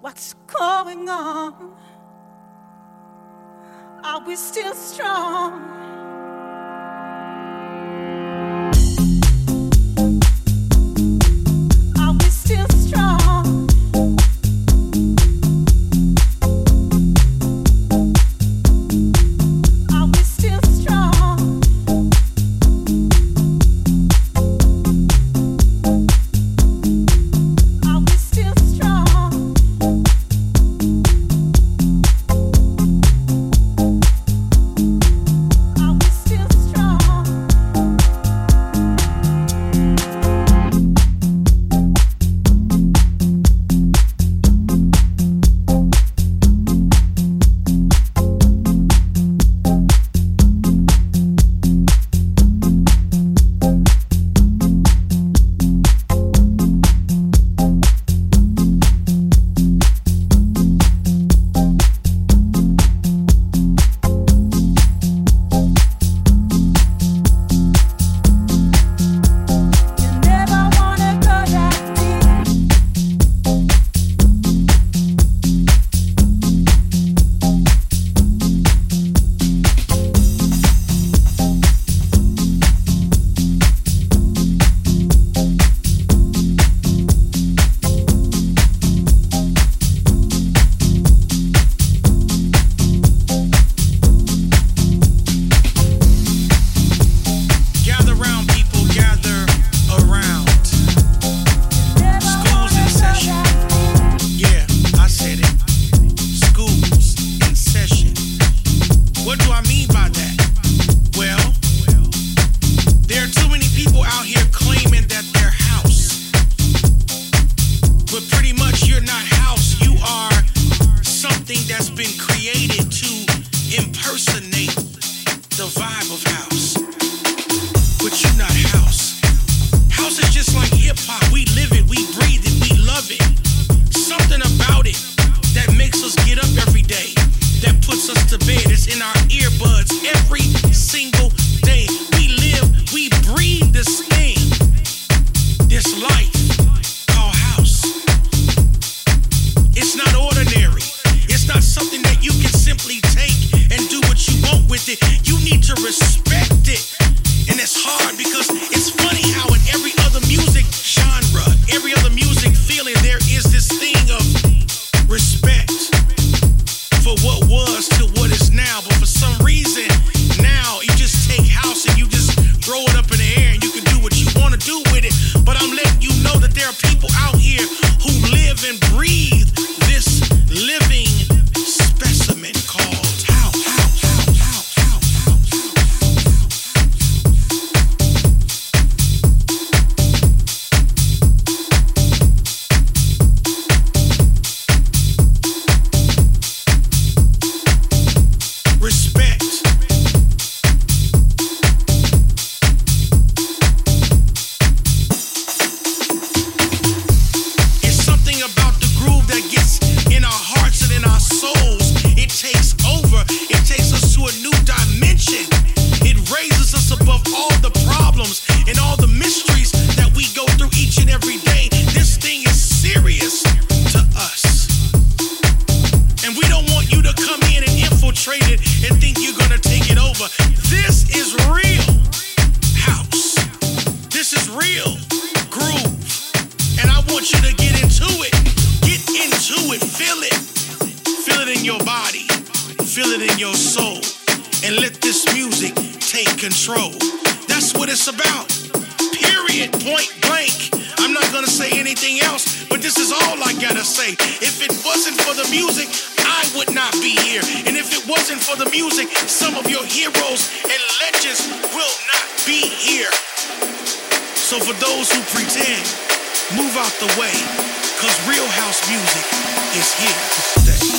What's going on? Are we still strong? real groove. And I want you to get into it. Get into it. Feel it. Feel it in your body. Feel it in your soul. And let this music take control. That's what it's about. Period. Point blank. I'm not gonna say anything else, but this is all I gotta say. If it wasn't for the music, I would not be here. And if it wasn't for the music, some of your heroes and legends will not be here. So for those who pretend, move out the way, cause real house music is here to stay.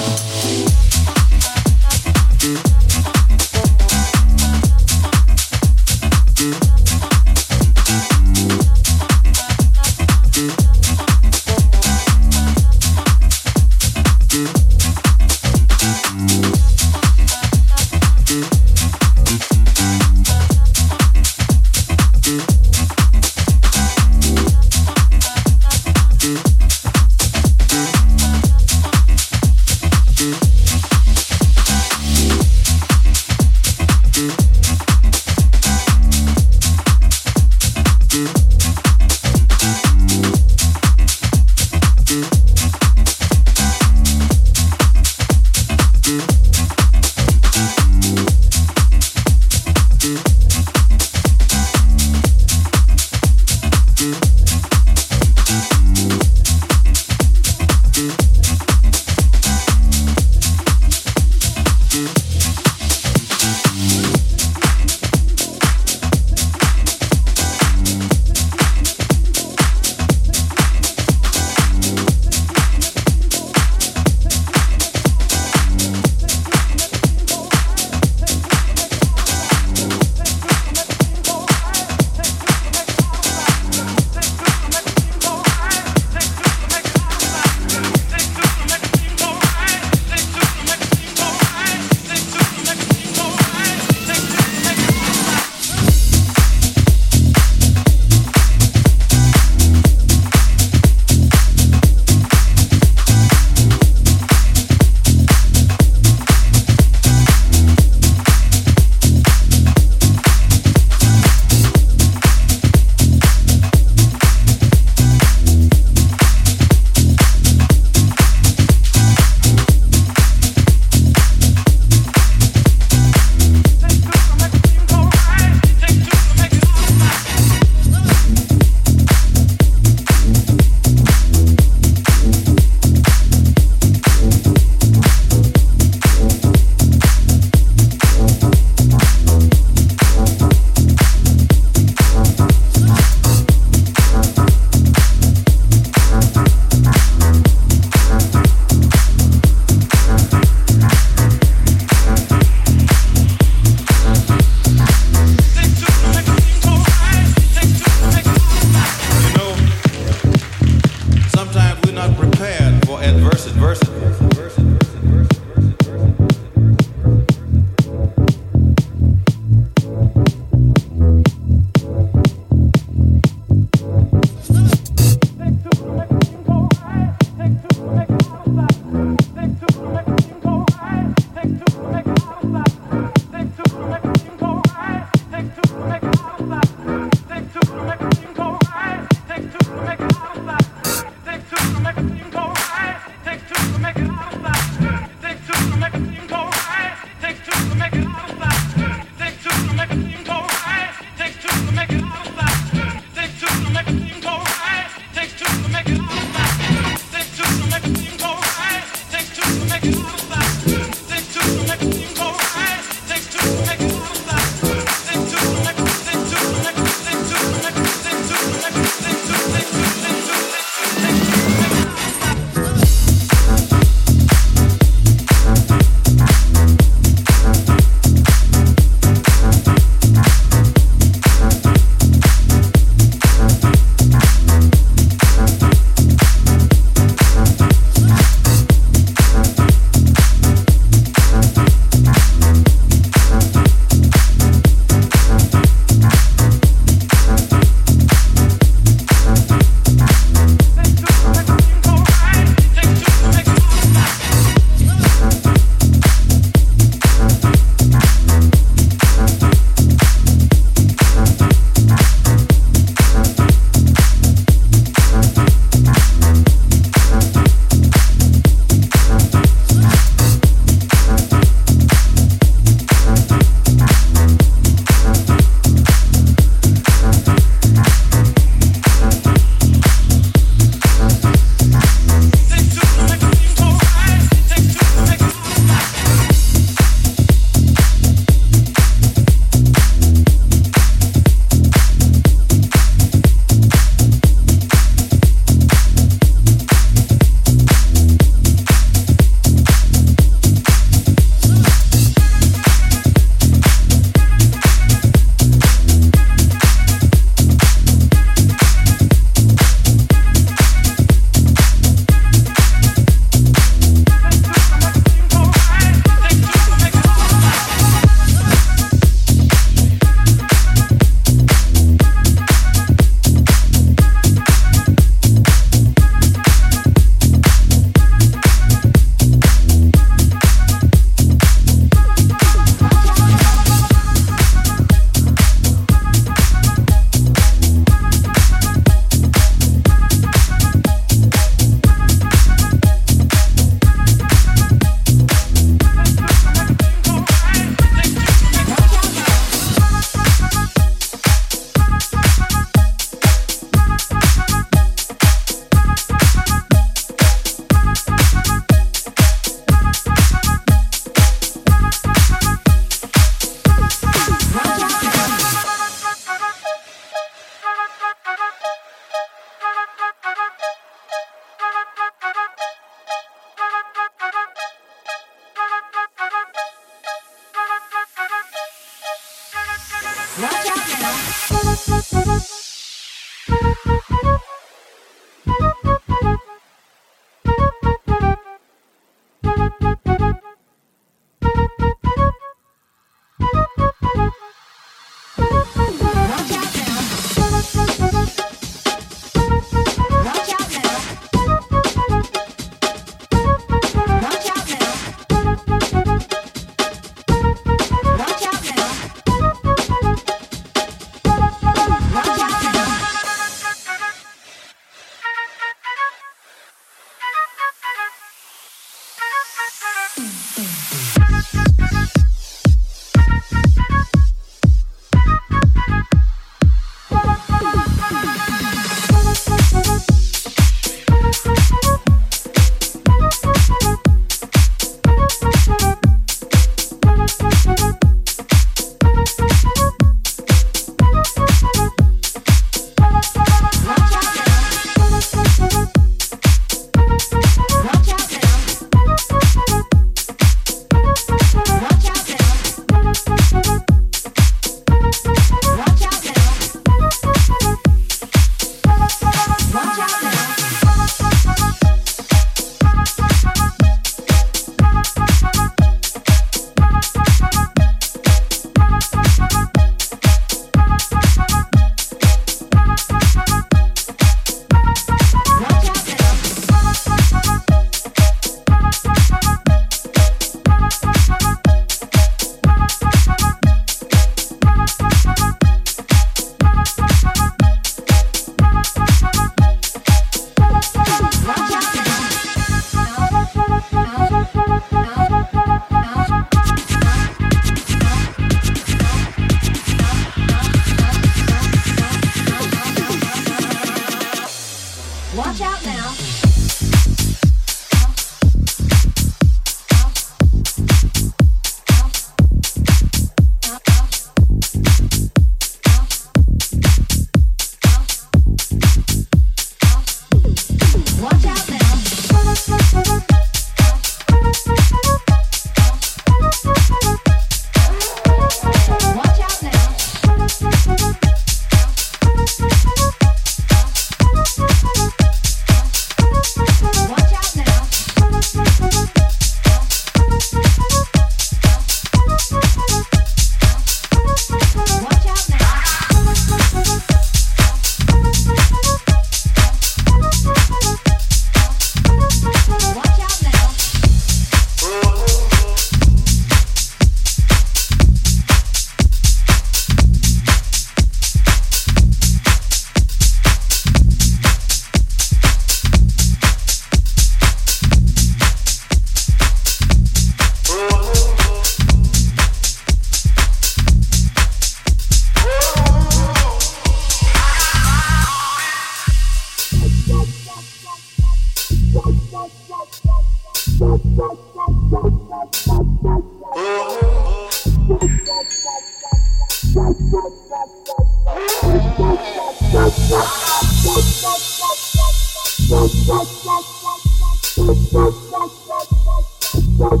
Thank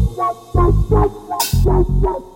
you.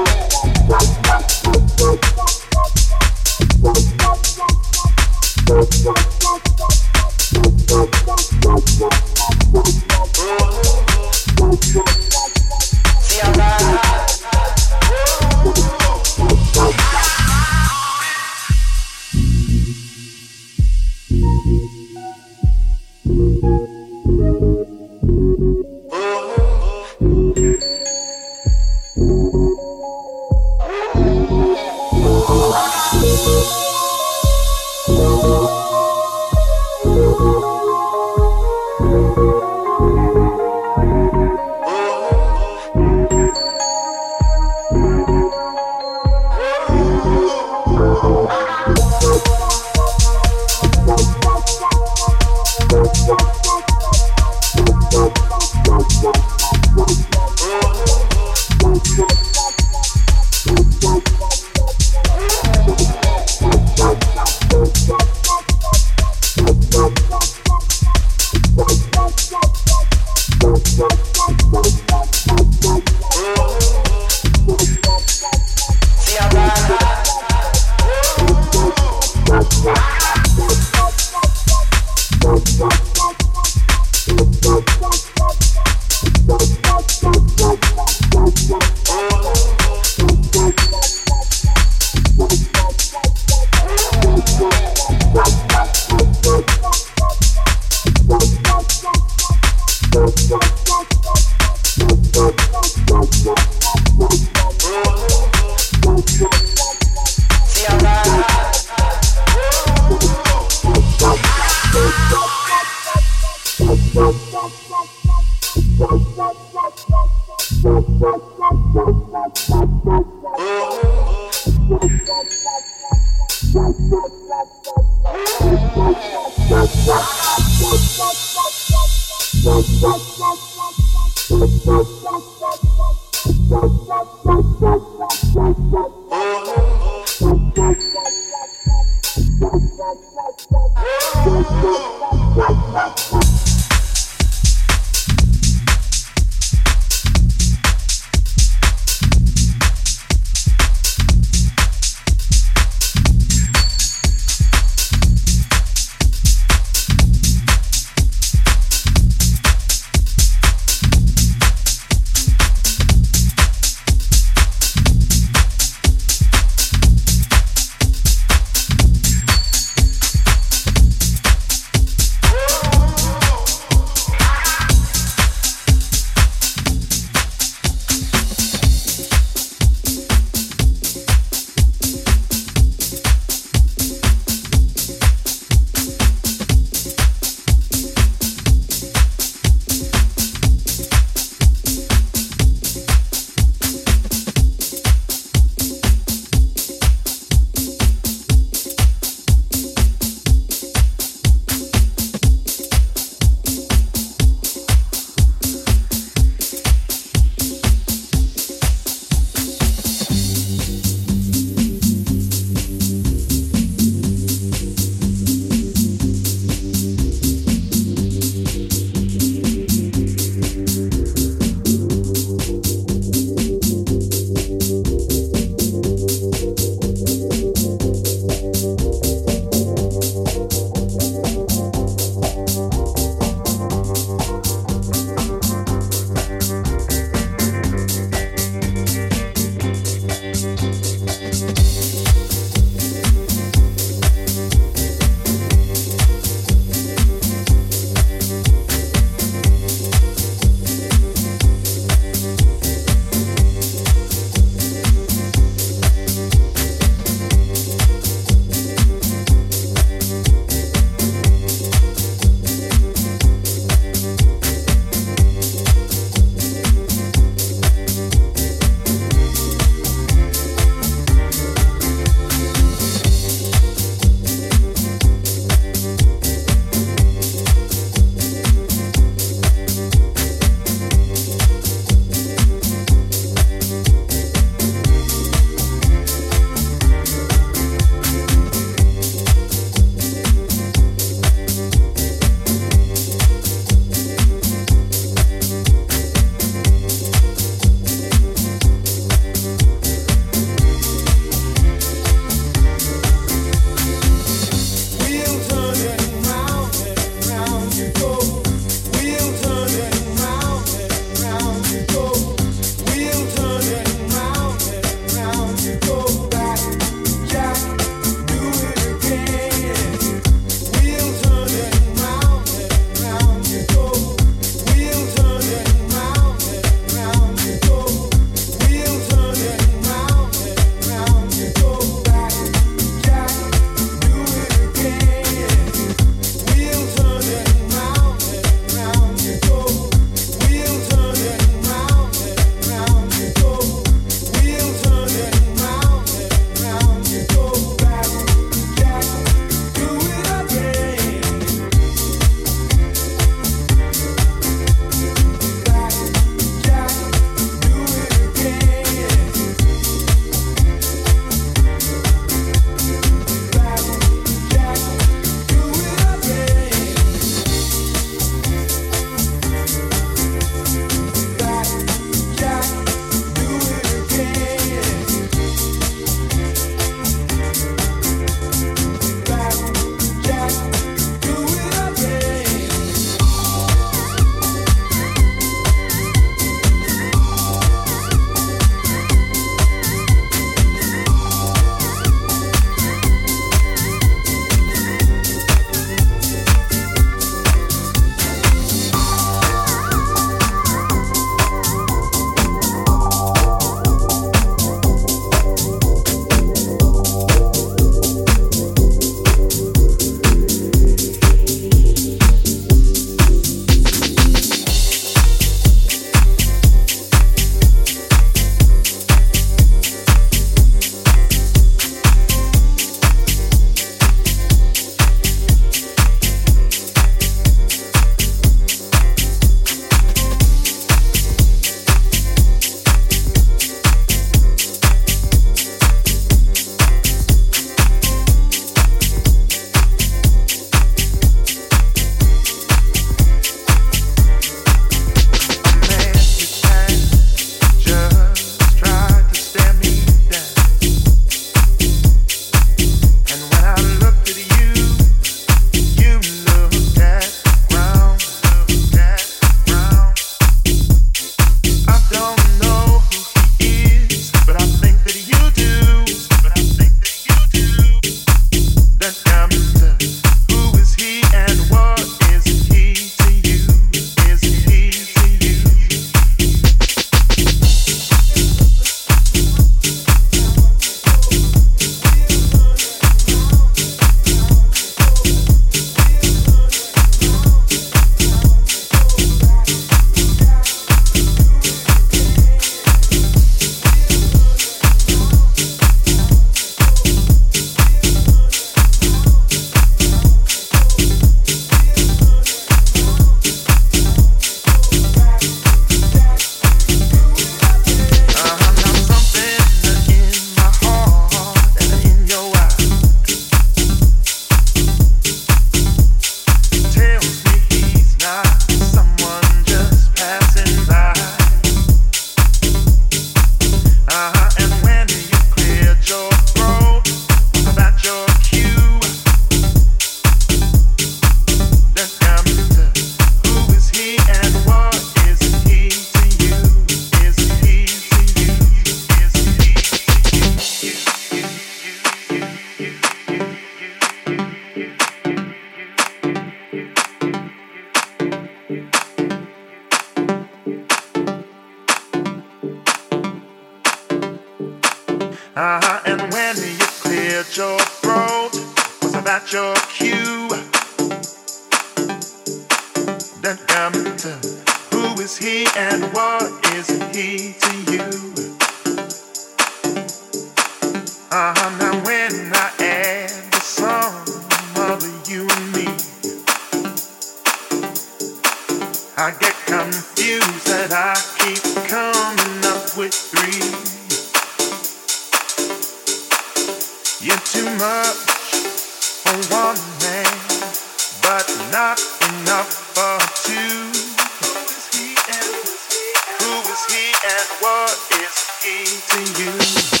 To you?